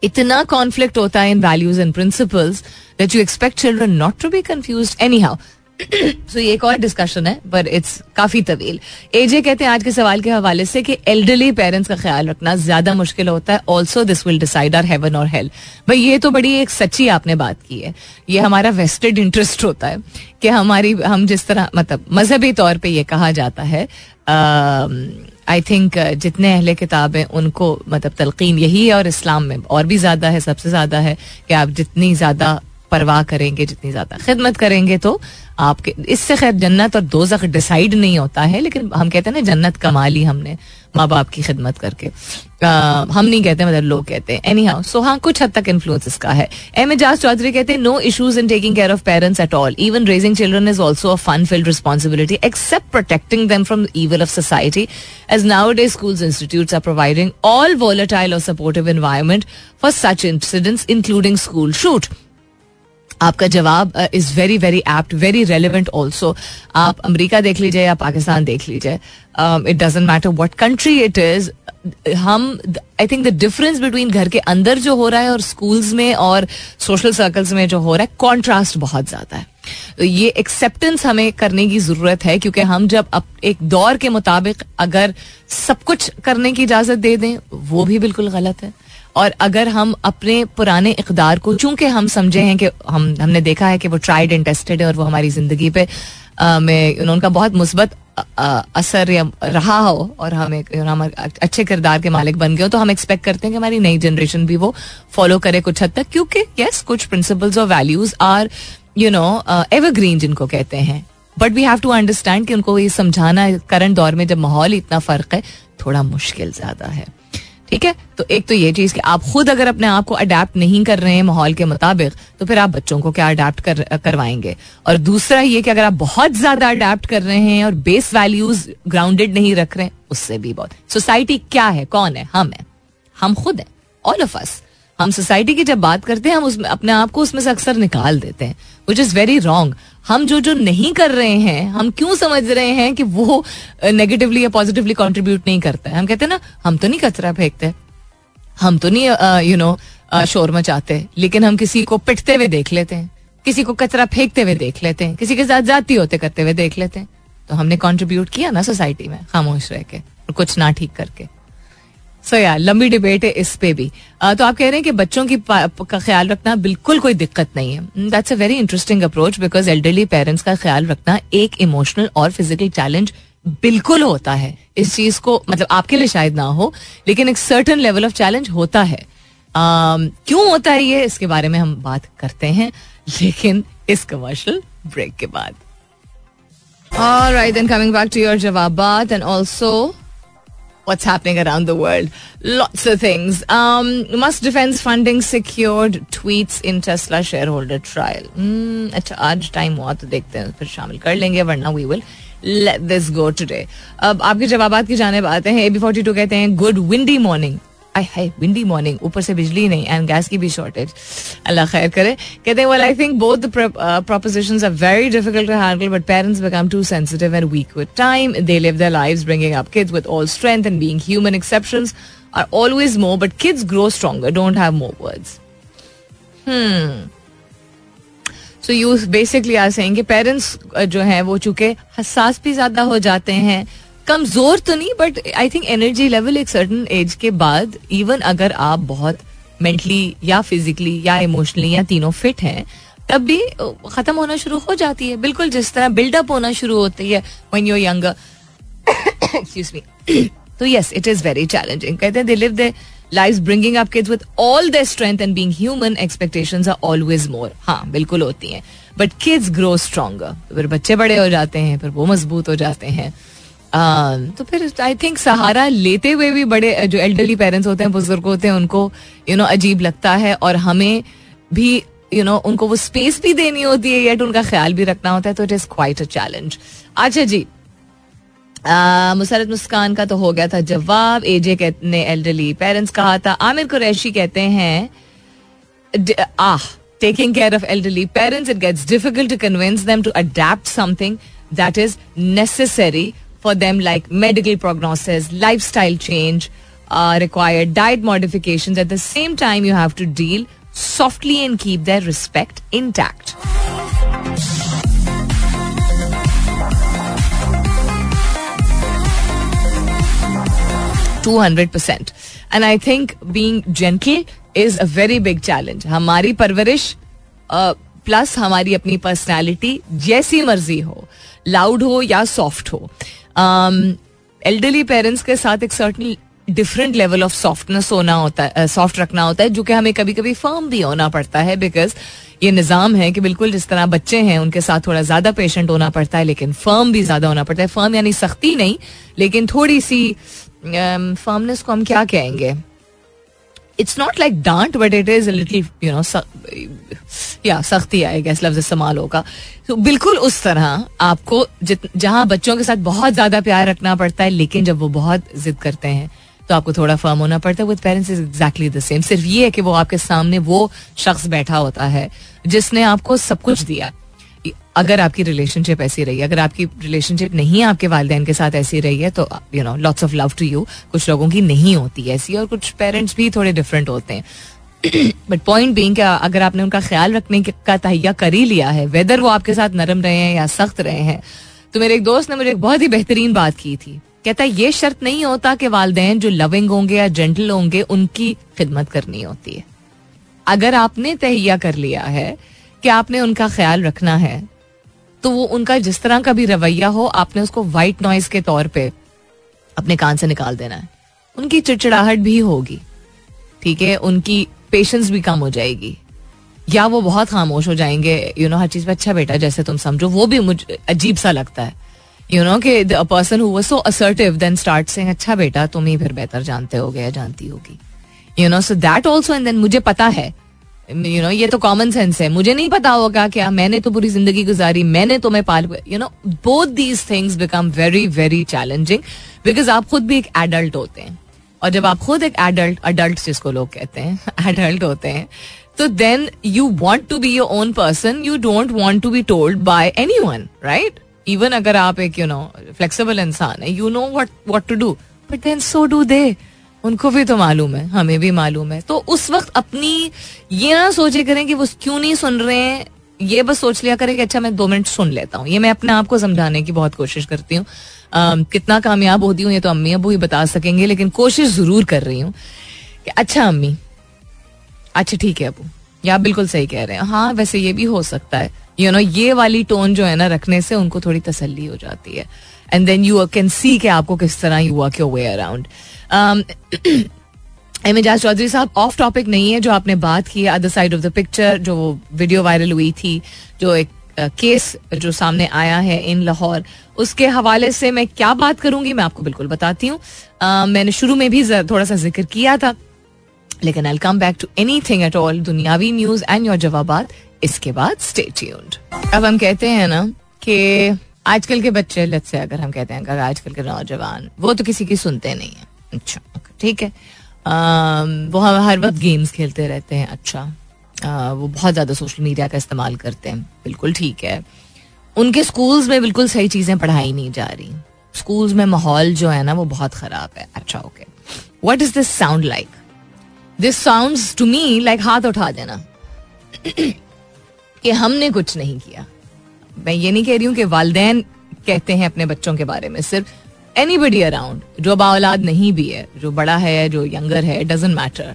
इतना कॉन्फ्लिक्ट होता है in values and principles that you expect children not to be confuse anyhow so ये एक और डिस्कशन है पर इट्स काफ़ी तवील। एजे कहते हैं, आज के सवाल के हवाले से कि एल्डरली पेरेंट्स का ख्याल रखना ज़्यादा मुश्किल होता है। Also this will decide our heaven और हेल भाई, ये तो बड़ी एक सच्ची आपने बात की है। ये हमारा वेस्टेड इंटरेस्ट होता है कि हमारी, हम जिस तरह मतलब मजहबी तौर पर यह कहा जाता है। आई थिंक जितने अहले किताब हैं, उनको मतलब तलकीन यही है और इस्लाम में और भी ज़्यादा है, सबसे ज़्यादा है कि आप जितनी ज़्यादा परवाह करेंगे जितनी ज़्यादा। खिदमत करेंगे तो आपके इससे खैर जन्नत और दो डिसाइड नहीं होता है लेकिन हम कहते हैं ना जन्नत कमा ली हमने माँ बाप की खिदमत करके। आ, हम नहीं कहते मतलब लोग कहते हैं। एनी हाउ सो हाँ कुछ हद तक इन्फ्लुएंस इसका है। एम एजाज चौधरी कहते हैं no issues in taking care of parents at all even raising children is also a fun filled responsibility except protecting them from evil of society as nowadays school institute are providing all volatile और supportive environment for such incidents including school shoot आपका जवाब is very very apt very relevant also आप America देख लीजिए या पाकिस्तान देख लीजिए। It doesn't matter what country it is हम I think the difference between घर के अंदर जो हो रहा है और स्कूल्स में और सोशल सर्कल्स में जो हो रहा है कॉन्ट्रास्ट बहुत ज़्यादा है। तो ये एक्सेप्टेंस हमें करने की ज़रूरत है, क्योंकि हम जब अब एक दौर के मुताबिक अगर सब कुछ करने की इजाज़त दे दें, वो भी बिल्कुल गलत है। और अगर हम अपने पुराने इकदार को, चूँकि हम समझे हैं कि हम, हमने देखा है कि वो ट्राइड एंड टेस्टेड है और वो हमारी ज़िंदगी पे में उनका बहुत मुस्बत असर या रहा हो और हम एक हम अच्छे किरदार के मालिक बन गए हो तो हम एक्सपेक्ट करते हैं कि हमारी नई जनरेशन भी वो फॉलो करे कुछ हद तक, क्योंकि यस कुछ प्रिंसिपल्स और values are you know evergreen जिनको कहते हैं। But we have to understand कि उनको ये समझाना करंट दौर में जब माहौल इतना फ़र्क है, थोड़ा मुश्किल ज़्यादा है। ठीक है? तो एक तो ये चीज़ कि आप खुद अगर अपने आप को अडेप्ट नहीं कर रहे हैं माहौल के मुताबिक तो फिर आप बच्चों को क्या अडेप्ट कर, करवाएँगे? और दूसरा ये कि अगर आप बहुत ज़्यादा अडेप्ट कर रहे हैं और बेस वैल्यूज़ ग्राउंडेड नहीं रख रहे हैं, उससे भी बहुत। सोसाइटी क्या है? कौन है? हम है। हम खुद हैं। ऑल ऑफ़ अस हम सोसाइटी की जब बात करते हैं, हम उसमें, अपने आप को उसमें से अक्सर निकाल देते हैं विच इज़ वेरी रॉन्ग हम जो जो नहीं कर रहे हैं, हम क्यों समझ रहे हैं कि वो नेगेटिवली या पॉजिटिवली कॉन्ट्रीब्यूट नहीं करता है? हम कहते हैं ना, हम तो नहीं कचरा फेंकते, हम तो नहीं यू नो शोर मचाते, लेकिन हम किसी को पिटते हुए देख लेते हैं, किसी को कचरा फेंकते हुए देख लेते हैं, किसी के साथ जाती होते करते हुए देख लेते हैं। तो हमने कॉन्ट्रीब्यूट किया ना सोसाइटी में, खामोश रह के, और कुछ ना ठीक करके। सो यार लंबी डिबेट है इस पे भी। तो आप कह रहे हैं कि बच्चों की का ख्याल रखना बिल्कुल कोई दिक्कत नहीं है। That's a very interesting approach because elderly parents का ख्याल रखना एक इमोशनल और फ़िज़िकल चैलेंज बिल्कुल होता है। इस चीज़ को मतलब आपके लिए शायद ना हो लेकिन एक सर्टन लेवल ऑफ़ चैलेंज होता है। Um, क्यों होता है ये? इसके बारे में हम बात करते हैं लेकिन इस कमर्शियल ब्रेक के बाद। All right, then coming back to your jawabat and also what's happening around the world. Lots of things. Um, must defense funding secured tweets in Tesla shareholder trial. Hmm, अच्छा आज time हुआ तो देखते हैं फिर शामिल कर लेंगे वरना we will let this go today अब आपके जवाब की जाने आते हैं ए बी फोर्टी टू कहते हैं good windy morning windy morning ऊपर से बिजली नहीं एंड गैस की भी शॉर्टेज अल्लाह खैर करे। कहते well I think both proposition are very difficult handle but parents become too sensitive and weak with time they live the life bringing up kids with all strength and being human exception are always more but kids grow stronger don't have more words so you basically are सेंगे parents जो है, वो चूँकि हसास भी ज़्यादा हो जाते हैं कमज़ोर तो नहीं but I think energy level एक सर्टन एज के बाद इवन अगर आप बहुत मेंटली या फिजिकली या इमोशनली या तीनों फिट हैं, तब भी खत्म होना शुरू हो जाती है। बिल्कुल जिस तरह बिल्डअप होना शुरू होती है when you younger excuse me तो yes it is very challenging कहते हैं they live their life bringing up kids with all the strength and being human expectations are always more हाँ बिल्कुल होती हैं। बट किड्स ग्रो स्ट्रोंगर फिर बच्चे बड़े हो जाते हैं, फिर वो मज़बूत हो जाते हैं। तो फिर आई थिंक सहारा लेते हुए भी बड़े, जो एल्डरली पेरेंट्स होते हैं, बुज़ुर्ग होते हैं, उनको यू नो अजीब लगता है और हमें भी यू नो उनको वो स्पेस भी देनी होती है येट उनका ख्याल भी रखना होता है तो it is quite a challenge अच्छा जी मुसरत मुस्कान का तो हो गया था जवाब एजे ने एल्डरली पेरेंट्स कहा था, आमिर कुरैशी कहते हैं आह taking care of elderly parents it gets difficult to convince them to adapt something that is necessary for them like medical prognosis, lifestyle change uh, required, diet modifications. At the same time, you have to deal softly and keep their respect intact. Two hundred percent and I think being gentle is a very big challenge हमारी परवरिश plus हमारी अपनी personality जैसी मर्जी हो loud हो या soft हो एल्डरली um, पेरेंट्स के साथ एक certain different level of softness होना होता है सॉफ्ट uh, रखना होता है जो कि हमें कभी कभी फर्म भी होना पड़ता है बिकॉज़ ये निज़ाम है कि बिल्कुल जिस तरह बच्चे हैं उनके साथ थोड़ा ज़्यादा पेशेंट होना पड़ता है लेकिन फर्म भी ज़्यादा होना पड़ता है। फर्म यानी सख्ती नहीं लेकिन थोड़ी सी फर्मनेस um, को हम क्या कहेंगे? इट्स नॉट लाइक डांट but it is little you know या सख्ती आई गैस लफ्ज इस्तेमाल होगा तो बिल्कुल उस तरह आपको जहाँ बच्चों के साथ बहुत ज़्यादा प्यार रखना पड़ता है लेकिन जब वो बहुत जिद करते हैं तो आपको थोड़ा फर्म होना पड़ता है with parents is exactly the same सिर्फ़ ये है कि वो आपके सामने वो शख्स बैठा होता है जिसने आपको सब कुछ दिया अगर आपकी रिलेशनशिप ऐसी रही है अगर आपकी रिलेशनशिप नहीं आपके वालदेन के साथ ऐसी रही है तो you know lots of love to you कुछ लोगों की नहीं होती ऐसी और कुछ पेरेंट्स भी थोड़े डिफरेंट होते हैं. बट पॉइंट क्या अगर आपने उनका ख्याल रखने का तहिया कर ही लिया है वेदर वो आपके साथ नरम रहे हैं या सख्त रहे हैं तो मेरे एक दोस्त ने मुझे एक बहुत ही बेहतरीन बात की थी. कहता है, ये शर्त नहीं होता कि वालदेन जो लविंग होंगे या जेंटल होंगे, उनकी खिदमत करनी होती है. अगर आपने तहिया कर लिया है कि आपने उनका ख्याल रखना है? तो वो उनका जिस तरह का भी रवैया हो, आपने उसको वाइट नॉइज़ के तौर पे अपने कान से निकाल देना है। उनकी चिड़चिड़ाहट भी होगी, ठीक है? उनकी पेशेंस भी कम हो जाएगी। या वो बहुत खामोश हो जाएँगे यू नो हर चीज़ पे अच्छा बेटा, जैसे तुम समझो। वो भी मुझे, अजीब सा लगता है। यू नो कि person who so assertive then start से अच्छा बेटा, तुम ही फिर बेहतर जानते हो या जानती होगी। You know so that also and then मुझे पता है यू नो ये तो कॉमन सेंस है। मुझे नहीं पता होगा क्या मैंने तो पूरी ज़िंदगी गुजारी, मैंने तो मैं पाल you know both these things become very very challenging because आप खुद भी एक एडल्ट होते हैं। और जब आप खुद एक एडल्ट अडल्ट जिसको लोग कहते हैं एडल्ट होते हैं तो then you want to be your own person you don't want to be told by anyone right even अगर आप एक यू नो फ्लेक्सिबल इंसान है you know what what to do but then so do they उनको भी तो मालूम है हमें भी मालूम है। तो उस वक्त अपनी ये ना सोचे करें कि वो क्यों नहीं सुन रहे हैं। ये बस सोच लिया करें कि अच्छा मैं दो मिनट सुन लेता हूँ। ये मैं अपने आप को समझाने की बहुत कोशिश करती हूँ। कितना कामयाब होती हूँ ये तो अम्मी अबू ही बता सकेंगे लेकिन कोशिश ज़रूर कर रही हूँ कि अच्छा अम्मी अच्छा ठीक है अबू या बिल्कुल सही कह रहे हैं। हाँ वैसे ये भी हो सकता है। यू you नो know, ये वाली टोन जो है ना रखने से उनको थोड़ी तसल्ली हो जाती है। And then you can see के आपको किस तरह you work your way around Ejaz Chaudhry साहब ऑफ़ टॉपिक नहीं है जो आपने बात की other side of the picture जो वीडियो वायरल हुई थी, जो एक केस जो सामने आया है इन लाहौर उसके हवाले से मैं क्या बात करूँगी मैं आपको बिल्कुल बताती हूँ। मैंने शुरू में भी थोड़ा सा ज़िक्र किया था, लेकिन I come back to anything at all दुनियावी न्यूज़ एंड योर जवाब इसके बाद स्टे ट्यून्ड अब हम कहते हैं ना कि आजकल के बच्चे लत से अगर हम कहते हैं आजकल के नौजवान, वो तो किसी की सुनते नहीं है। अच्छा ठीक है। वो हम हर वक्त गेम्स खेलते रहते हैं अच्छा। वो बहुत ज़्यादा सोशल मीडिया का इस्तेमाल करते हैं, बिल्कुल ठीक है। उनके स्कूल्स में बिल्कुल सही चीज़ें पढ़ाई नहीं जा रही। स्कूल्स में माहौल जो है ना, वो बहुत ख़राब है। अच्छा okay what is this sound like this sound to me like हाथ उठा देना। कि हमने कुछ नहीं किया। मैं ये नहीं कह रही हूँ कि वालदेन कहते हैं अपने बच्चों के बारे में, सिर्फ़ एनी बडी अराउंड जो बाउलाद नहीं भी है जो बड़ा है जो यंगर है doesn't matter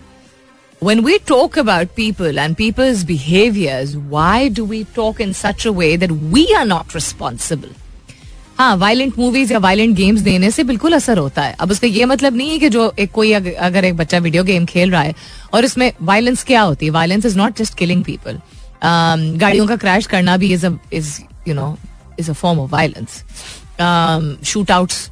When we talk about people and people's behaviors, why do we talk in such a way that we are not responsible? हाँ वायलेंट मूवीज़ या वायलेंट गेम्स देने से बिल्कुल असर होता है। अब उसका ये मतलब नहीं है कि जो एक कोई अगर एक बच्चा वीडियो गेम खेल रहा है और इसमें वायलेंस क्या होती है? Violence is not just killing people गाड़ियों का क्रैश करना भी is is you know is a form of violence shootouts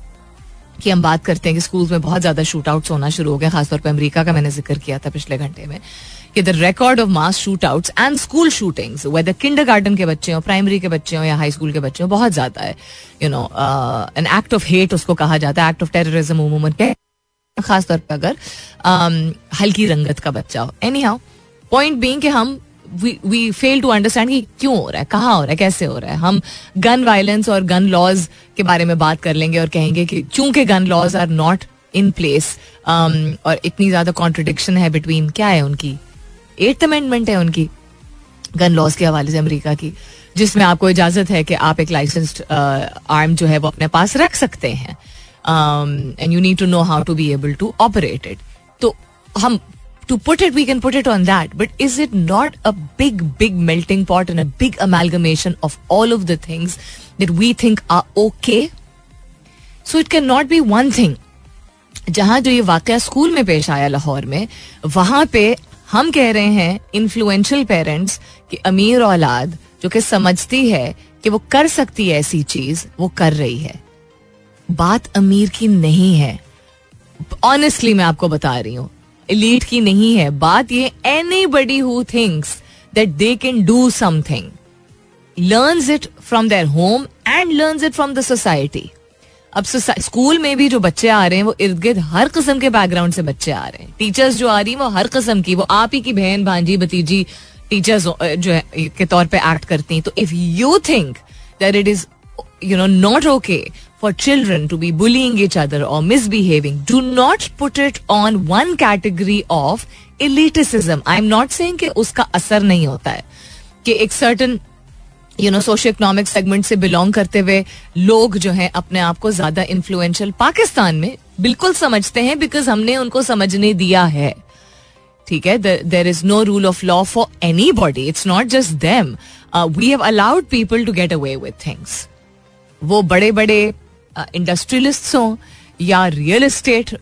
की हम बात करते हैं कि स्कूल्स में बहुत ज़्यादा शूट आउट्स होना शुरू हो गए खासतौर पर अमेरिका का मैंने ज़िक्र किया था पिछले घंटे में कि the record of mass shootouts and school shootings whether kindergarten के बच्चे हो प्राइमरी के बच्चे हो या हाई स्कूल के बच्चे हो बहुत ज़्यादा है. You know an act of hate उसको कहा जाता है एक्ट ऑफ़ टेररिज्म खासतौर पर अगर um, हल्की रंगत का बच्चा हो. एनी हाउ पॉइंट बींग हम वी फेल टू अंडरस्टैंड कि क्यों हो रहा है, कहाँ हो रहा है, कैसे हो रहा है। हम गन वायलेंस और गन लॉज के बारे में बात कर लेंगे और कहेंगे कि चूँकि gun laws are not in place और इतनी ज़्यादा कॉन्ट्रोडिक्शन है बिटवीन क्या है उनकी? एट्थ अमेंडमेंट है उनकी गन लॉज के हवाले से अमेरिका की, जिसमें आपको इजाज़त है कि आप एक लाइसेंस्ड आर्म जो है वो अपने पास रख सकते हैं। And you need to know how to be able to operate it तो हम to put it we can put it on that but is it not a big big melting pot and a big amalgamation of all of the things that we think ah okay so it can not be one thing जहाँ जो ये वाक school में पेश आया लाहौर में, वहाँ पे हम कह रहे हैं इन्फ्लुएंशियल पेरेंट्स की अमीर औलाद जो कि समझती है कि वो कर सकती है ऐसी चीज़, वो कर रही है। बात अमीर की नहीं है। ऑनेस्टली मैं आपको बता रही हूँ एलीट की नहीं है। बात ये anybody who thinks that they can do something learn it from their home and learn it from the society अब स्कूल में भी जो बच्चे आ रहे हैं, वो इर्द गिर्द हर किस्म के बैकग्राउंड से बच्चे आ रहे हैं। टीचर्स जो आ रही हैं, वो हर किस्म की, वो आप ही की बहन, भांजी, भतीजी टीचर्स जो है, के तौर पे एक्ट करती हैं। तो if you think that it is you know not okay for children to be bullying each other or misbehaving, do not put it on one category of elitism. I'm not saying कि उसका असर नहीं होता है कि एक certain you know socio economic segment से belong करते हुए लोग जो हैं अपने आप को ज़्यादा इन्फ्लुएंशियल पाकिस्तान में बिल्कुल समझते हैं बिकॉज़ हमने उनको समझने दिया है। ठीक है? There is no rule of law for anybody it's not just them we have allowed people to get away with things वो बड़े बड़े इंडस्ट्रियलिस्ट हों या रियल इस्टेट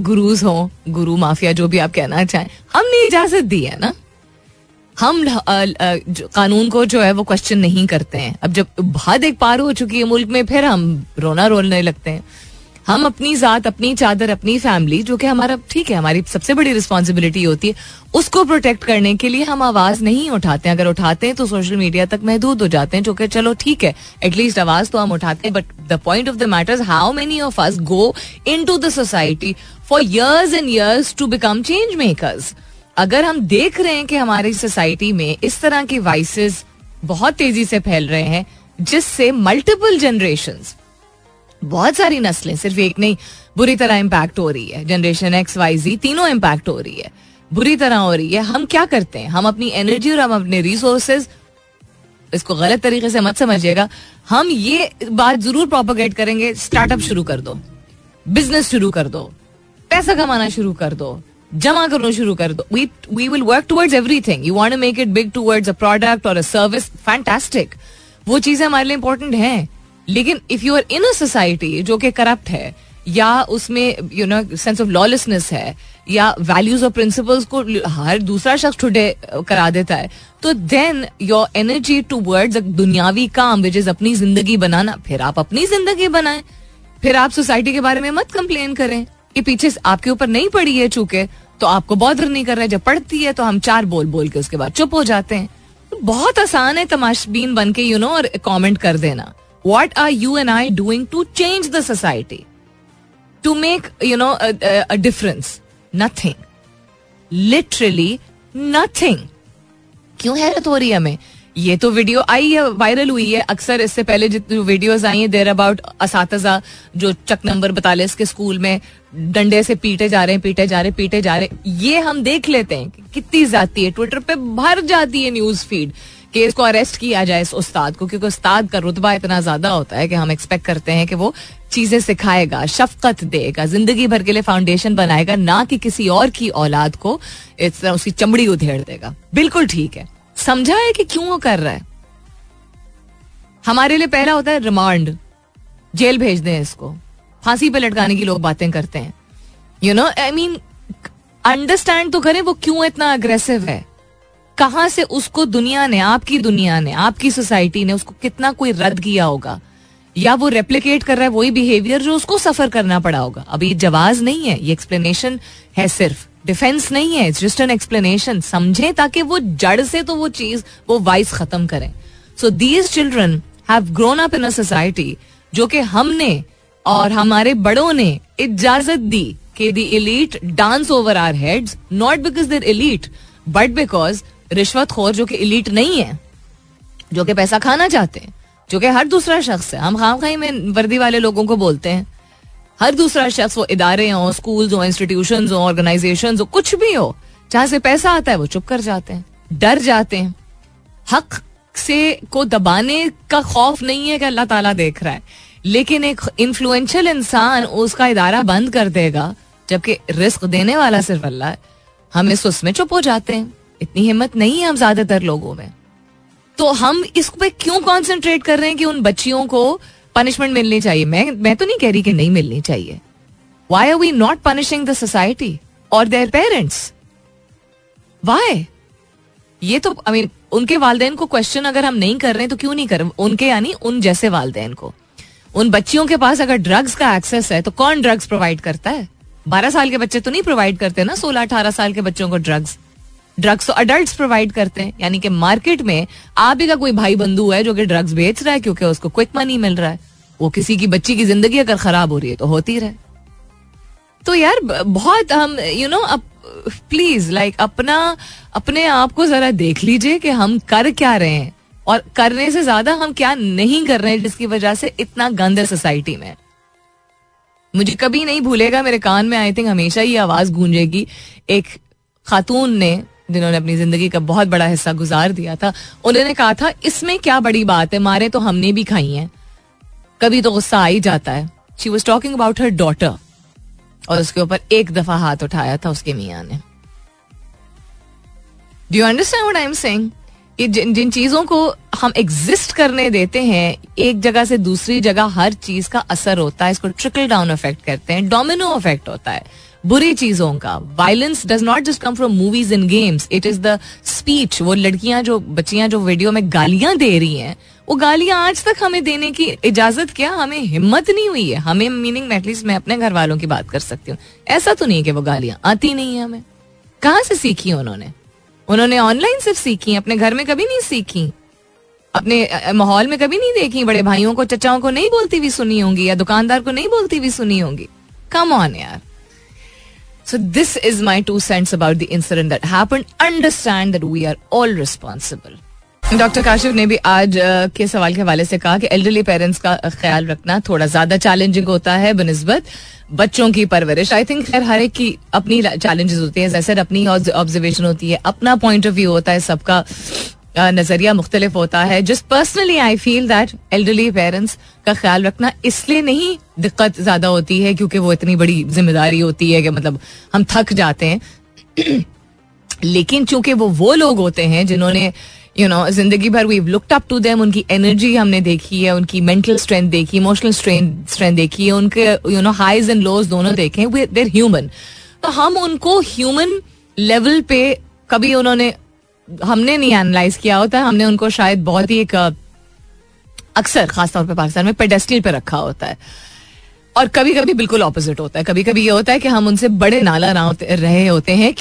गुरुज हों गुरु माफिया जो भी आप कहना चाहें, हमने इजाज़त दी है ना? हम कानून को जो है वो क्वेश्चन नहीं करते हैं। अब जब हद एक पार हो चुकी है मुल्क में, फिर हम रोना रोलने लगते हैं। हम अपनी जात, अपनी चादर, अपनी फैमिली जो कि हमारा, ठीक है, हमारी सबसे बड़ी रिस्पॉन्सिबिलिटी होती है, उसको प्रोटेक्ट करने के लिए हम आवाज़ नहीं उठाते हैं। अगर उठाते हैं तो सोशल मीडिया तक महदूद हो जाते हैं, जो कि चलो ठीक है एटलीस्ट आवाज़ तो हम उठाते हैं but the point of the matter how many of us go into the society for years and years to become change makers अगर हम देख रहे हैं कि हमारी सोसाइटी में इस तरह के वाइसेस बहुत तेज़ी से फैल रहे हैं, जिससे मल्टीपल जनरेशन बहुत सारी नस्लें, सिर्फ़ एक नहीं, बुरी तरह इम्पैक्ट हो रही है। जनरेशन एक्स वाई जी तीनों इम्पैक्ट हो रही है। बुरी तरह हो रही है। हम क्या करते हैं? हम अपनी एनर्जी और हम अपने रिसोर्सेज इसको गलत तरीके से मत समझिएगा। हम ये बात ज़रूर प्रोपोगेट करेंगे स्टार्टअप शुरू कर दो बिज़नेस शुरू कर दो, पैसा कमाना शुरू कर दो, जमा करना शुरू कर दो। We we will work towards everything you want to make it big towards a product और अ सर्विस फैंटास्टिक वो चीज़ें हमारे लिए इंपॉर्टेंट हैं। लेकिन if you are in a society जो कि करप्ट है, या उसमें you know sense of lawlessness है, या वैल्यूज़ और प्रिंसिपल्स को हर दूसरा शख्स टुडे करा देता है तो then your energy towards दुनियावी काम विच इज़ अपनी ज़िंदगी बनाना, फिर आप अपनी ज़िंदगी बनाए। फिर आप सोसाइटी के बारे में मत कंप्लेन करें कि पीछे आपके ऊपर नहीं पड़ी है चूँकि तो आपको बॉदर नहीं कर रहा है। जब पढ़ती है तो हम चार बोल बोल के उसके बाद चुप हो जाते हैं। बहुत आसान है तमाशबीन बन के यू नो और कमेंट कर देना। What are you and I doing to change the society to make you know a difference nothing literally nothing क्यों हैरत हो रही है हमें? ये तो वीडियो आई है वायरल हुई है. अक्सर इससे पहले जितनी वीडियोस आई हैं देर अबाउट इस जो चक नंबर बतालीस के स्कूल में. डंडे से पीटे जा रहे हैं, पीटे जा रहे हैं, पीटे जा रहे हैं. ये हम देख लेते हैं कितनी जाती है. ट्विटर पे भर जाती है न्यूज़ फ़ीड कि इसको अरेस्ट किया जाए इस उस्ताद को, क्योंकि उस्ताद का रुतबा इतना ज़्यादा होता है कि हम एक्सपेक्ट करते हैं कि वो चीज़ें सिखाएगा, शफकत देगा, ज़िंदगी भर के लिए फाउंडेशन बनाएगा, ना कि किसी और की औलाद को इस तरह उसकी चमड़ी उधेड़ देगा। बिल्कुल ठीक है। समझा है कि क्यों वो कर रहा है? हमारे लिए पहला होता है रिमांड जेल भेज दें इसको। फांसी पे लटकाने की लोग बातें करते हैं। You know I mean understand तो करें, वो क्यों इतना अग्रेसिव है? कहाँ से उसको दुनिया ने, आपकी दुनिया ने, आपकी सोसाइटी ने उसको कितना कोई रद्द किया होगा? या वो रेप्लिकेट कर रहा है वही बिहेवियर जो उसको सफ़र करना पड़ा होगा? अभी जवाब नहीं है, ये एक्सप्लेनेशन है सिर्फ़। डिफेंस नहीं है इट्स जस्ट एन एक्सप्लेनेशन समझे ताकि वो जड़ से तो वो चीज़, वो वाइस खत्म करें। So these children have grown up in a society जो कि हमने और हमारे बड़ों ने इजाज़त दी कि the elite dance over our heads not because they're elite but because रिश्वत खोर जो कि इलीट नहीं है, जो कि पैसा खाना चाहते हैं, जो कि हर दूसरा शख्स है। हम खाम खाई में वर्दी वाले लोगों को बोलते हैं। हर दूसरा शख्स वो इदारे हो स्कूल हो इंस्टीट्यूशन हो ऑर्गेनाइजेशन हो, कुछ भी हो, जहाँ से पैसा आता है वो चुप कर जाते हैं, डर जाते हैं। हक से को दबाने का खौफ नहीं है कि अल्लाह ताला देख रहा है, लेकिन एक इन्फ्लुएंशियल इंसान उसका इदारा बंद कर देगा, जबकि रिस्क देने वाला सिर्फ़ अल्लाह है। हम इस उसमें चुप हो जाते हैं। इतनी हिम्मत नहीं है हम ज़्यादातर लोगों में। तो हम इस पे क्यों कॉन्सेंट्रेट कर रहे हैं कि उन बच्चियों को पनिशमेंट मिलनी चाहिए? मैं मैं तो नहीं कह रही कि नहीं मिलनी चाहिए। Why are we not punishing the society और देयर पेरेंट्स वाई ये तो आई I मीन mean, उनके वालदेन को क्वेश्चन अगर हम नहीं कर रहे हैं तो क्यों नहीं कर उनके यानी उन जैसे वालदेन को। उन बच्चियों के पास अगर ड्रग्स का एक्सेस है तो कौन ड्रग्स प्रोवाइड करता है? बारह साल के बच्चे तो नहीं प्रोवाइड करते ना सोलह अठारह साल के बच्चों को ड्रग्स ड्रग्स तो अडल्ट प्रोवाइड करते हैं। यानी कि मार्केट में आप ही का कोई भाई बंधु है जो कि ड्रग्स बेच रहा है क्योंकि उसको क्विक मनी मिल रहा है। वो किसी की बच्ची की ज़िंदगी अगर खराब हो रही है तो होती रहे। तो यार बहुत हम यू नो प्लीज़ लाइक अपना, अपने आप को जरा देख लीजिए कि हम कर क्या रहे हैं। और करने से ज़्यादा हम क्या नहीं कर रहे हैं, जिसकी वजह से इतना गंद है सोसाइटी में। मुझे कभी नहीं भूलेगा, मेरे कान में आई थिंक हमेशा ये आवाज़ गूंजेगी। एक खातून ने जिन्होंने अपनी ज़िंदगी का बहुत बड़ा हिस्सा गुजार दिया था। उन्होंने कहा था, इसमें क्या बड़ी बात है? मारे तो हमने भी खाई हैं। कभी तो गुस्सा आ ही जाता है। She was talking about her daughter और उसके ऊपर एक दफ़ा हाथ उठाया था उसके मियाँ ने। Do understand I am saying कि जिन जिन चीज़ों को हम एग्जिस्ट करने देते हैं, एक जगह से दूसरी जगह हर चीज़ का असर होता है, इसको ट्रिकल डाउन इफ़ेक्ट करते हैं डोमिनो इफ़ेक्ट होता है। बुरी चीज़ों का। Violence does not just come from movies in games it is the speech वो लड़कियाँ जो, बच्चियाँ जो वीडियो में गालियाँ दे रही हैं, वो गालियाँ आज तक हमें देने की इजाज़त क्या? हमें हिम्मत नहीं हुई है। हमें मीनिंग एटलीस्ट मैं अपने घर वालों की बात कर सकती हूँ। ऐसा तो नहीं है कि वो गालियाँ आती नहीं है हमें। कहाँ से सीखी उन्होंने? उन्होंने ऑनलाइन सिर्फ़ सीखी अपने घर में कभी नहीं सीखी। अपने माहौल में कभी नहीं देखी। बड़े भाइयों को, चचाओं को नहीं बोलती हुई सुनी होंगी या दुकानदार को नहीं बोलती हुई सुनी होंगी। कम ऑन यार। So this is my two cents about the incident that happened understand that we are all responsible doctor Kashif ने भी आज के सवाल के हवाले से कहा कि एल्डरली पेरेंट्स का ख्याल रखना थोड़ा ज़्यादा चैलेंजिंग होता है बनस्बत बच्चों की परवरिश आई थिंक खैर हर एक की अपनी चैलेंजेस होती है जैसे अपनी ऑब्जर्वेशन होती है अपना पॉइंट ऑफ़ व्यू होता है सबका नज़रिया मुख्तलिफ़ होता है। Just personally I feel that elderly parents का ख्याल रखना इसलिए नहीं दिक्कत ज़्यादा होती है, क्योंकि वो इतनी बड़ी ज़िम्मेदारी होती है कि मतलब हम थक जाते हैं। लेकिन चूँकि वो वो लोग होते हैं जिन्होंने यू नो ज़िंदगी भर we looked up to them उनकी एनर्जी हमने देखी है, उनकी मेंटल स्ट्रेंथ देखी इमोशनल स्ट्रेंथ देखी है, उनके you know highs and lows दोनों देखे देर ह्यूमन तो हम उनको ह्यूमन लेवल पे कभी उन्होंने हमने नहीं एनालाइज किया होता हमने उनको शायद बहुत ही एक अक्सर खासतौर पर पाकिस्तान में पेडेस्टल पे रखा होता है। और कभी कभी बिल्कुल ऑपोजिट होता है। कभी कभी ये होता है कि हम उनसे बड़े नाला रहे होते हैं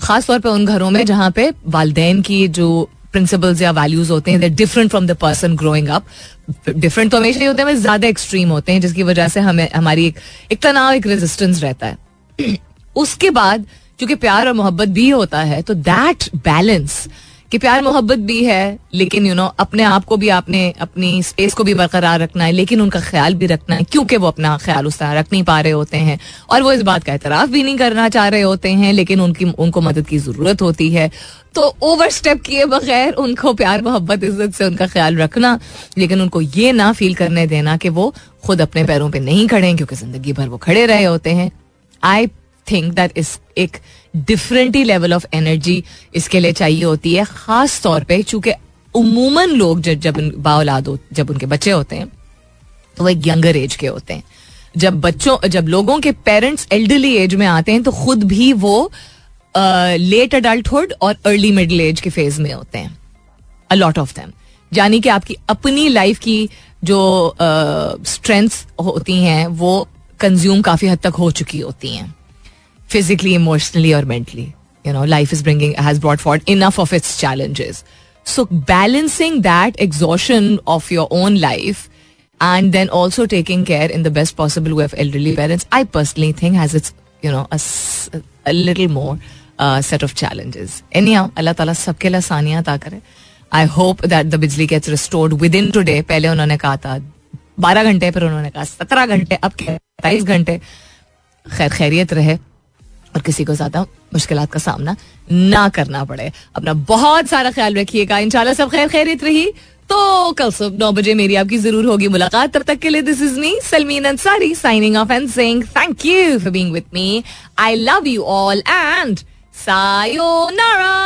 खासतौर पर उन घरों में जहाँ पे वालदेन की जो प्रिंसिपल्स या वैल्यूज़ होते हैं different from the person growing up different तो हमेशा ही होते हैं ज़्यादा एक्सट्रीम होते हैं जिसकी वजह से हमें हमारी एक, एक तनाव एक रेजिस्टेंस रहता है। उसके बाद क्योंकि प्यार और मोहब्बत भी होता है तो दैट बैलेंस कि प्यार मोहब्बत भी है लेकिन यू you नो know, अपने आप को भी आपने अपनी स्पेस को भी बरकरार रखना है लेकिन उनका ख्याल भी रखना है क्योंकि वो अपना ख्याल उस तरह रख नहीं पा रहे होते हैं। और वो इस बात का एतराफ भी नहीं करना चाह रहे होते हैं लेकिन उनकी उनको मदद की ज़रूरत होती है। तो ओवर स्टेप किए बगैर उनको प्यार मोहब्बत इज़्ज़त से उनका ख्याल रखना लेकिन उनको ये ना फील करने देना कि वो खुद अपने पैरों पर नहीं खड़े क्योंकि ज़िंदगी भर वो खड़े रहे होते हैं। आई थिंक दैट इस एक डिफरेंट ही लेवल ऑफ़ एनर्जी इसके लिए चाहिए होती है। खास तौर पे चूँकि उमूमन लोग जब जब बाउलाद जब उनके बच्चे होते हैं तो वो एक यंगर एज के होते हैं। जब बच्चों जब लोगों के पेरेंट्स एल्डरली एज में आते हैं तो खुद भी वो लेट अडल्टहुड और अर्ली मिडिल एज के फ़ेज़ में होते हैं। अ लॉट ऑफ़ देम यानी कि आपकी अपनी लाइफ की जो स्ट्रेंथ्स uh, होती हैं वो कंज्यूम काफ़ी हद तक हो चुकी होती हैं। physically, emotionally, or mentally. You know, life is bringing, has brought forward enough of its challenges. So, balancing that exhaustion of your own life and then also taking care in the best possible way of elderly parents, I personally think has its, you know, a, a little more set of challenges anyhow Allah ताला सबके लिए आसानियां अता करे I hope that the bijli gets restored within today पहले उन्होंने कहा था बारह घंटे फिर उन्होंने कहा सत्रह घंटे अब तेईस घंटे खैर खैरियत रहे और किसी को ज़्यादा मुश्किल का सामना ना करना पड़े। अपना बहुत सारा ख्याल रखिएगा। इंशाल्लाह सब खैर खैरित रही। तो कल सुबह नौ बजे मेरी आपकी ज़रूर होगी मुलाकात। तब तक के लिए this is me Salmeen Ansari signing off and sing thank you for being with me I love you all and sayonara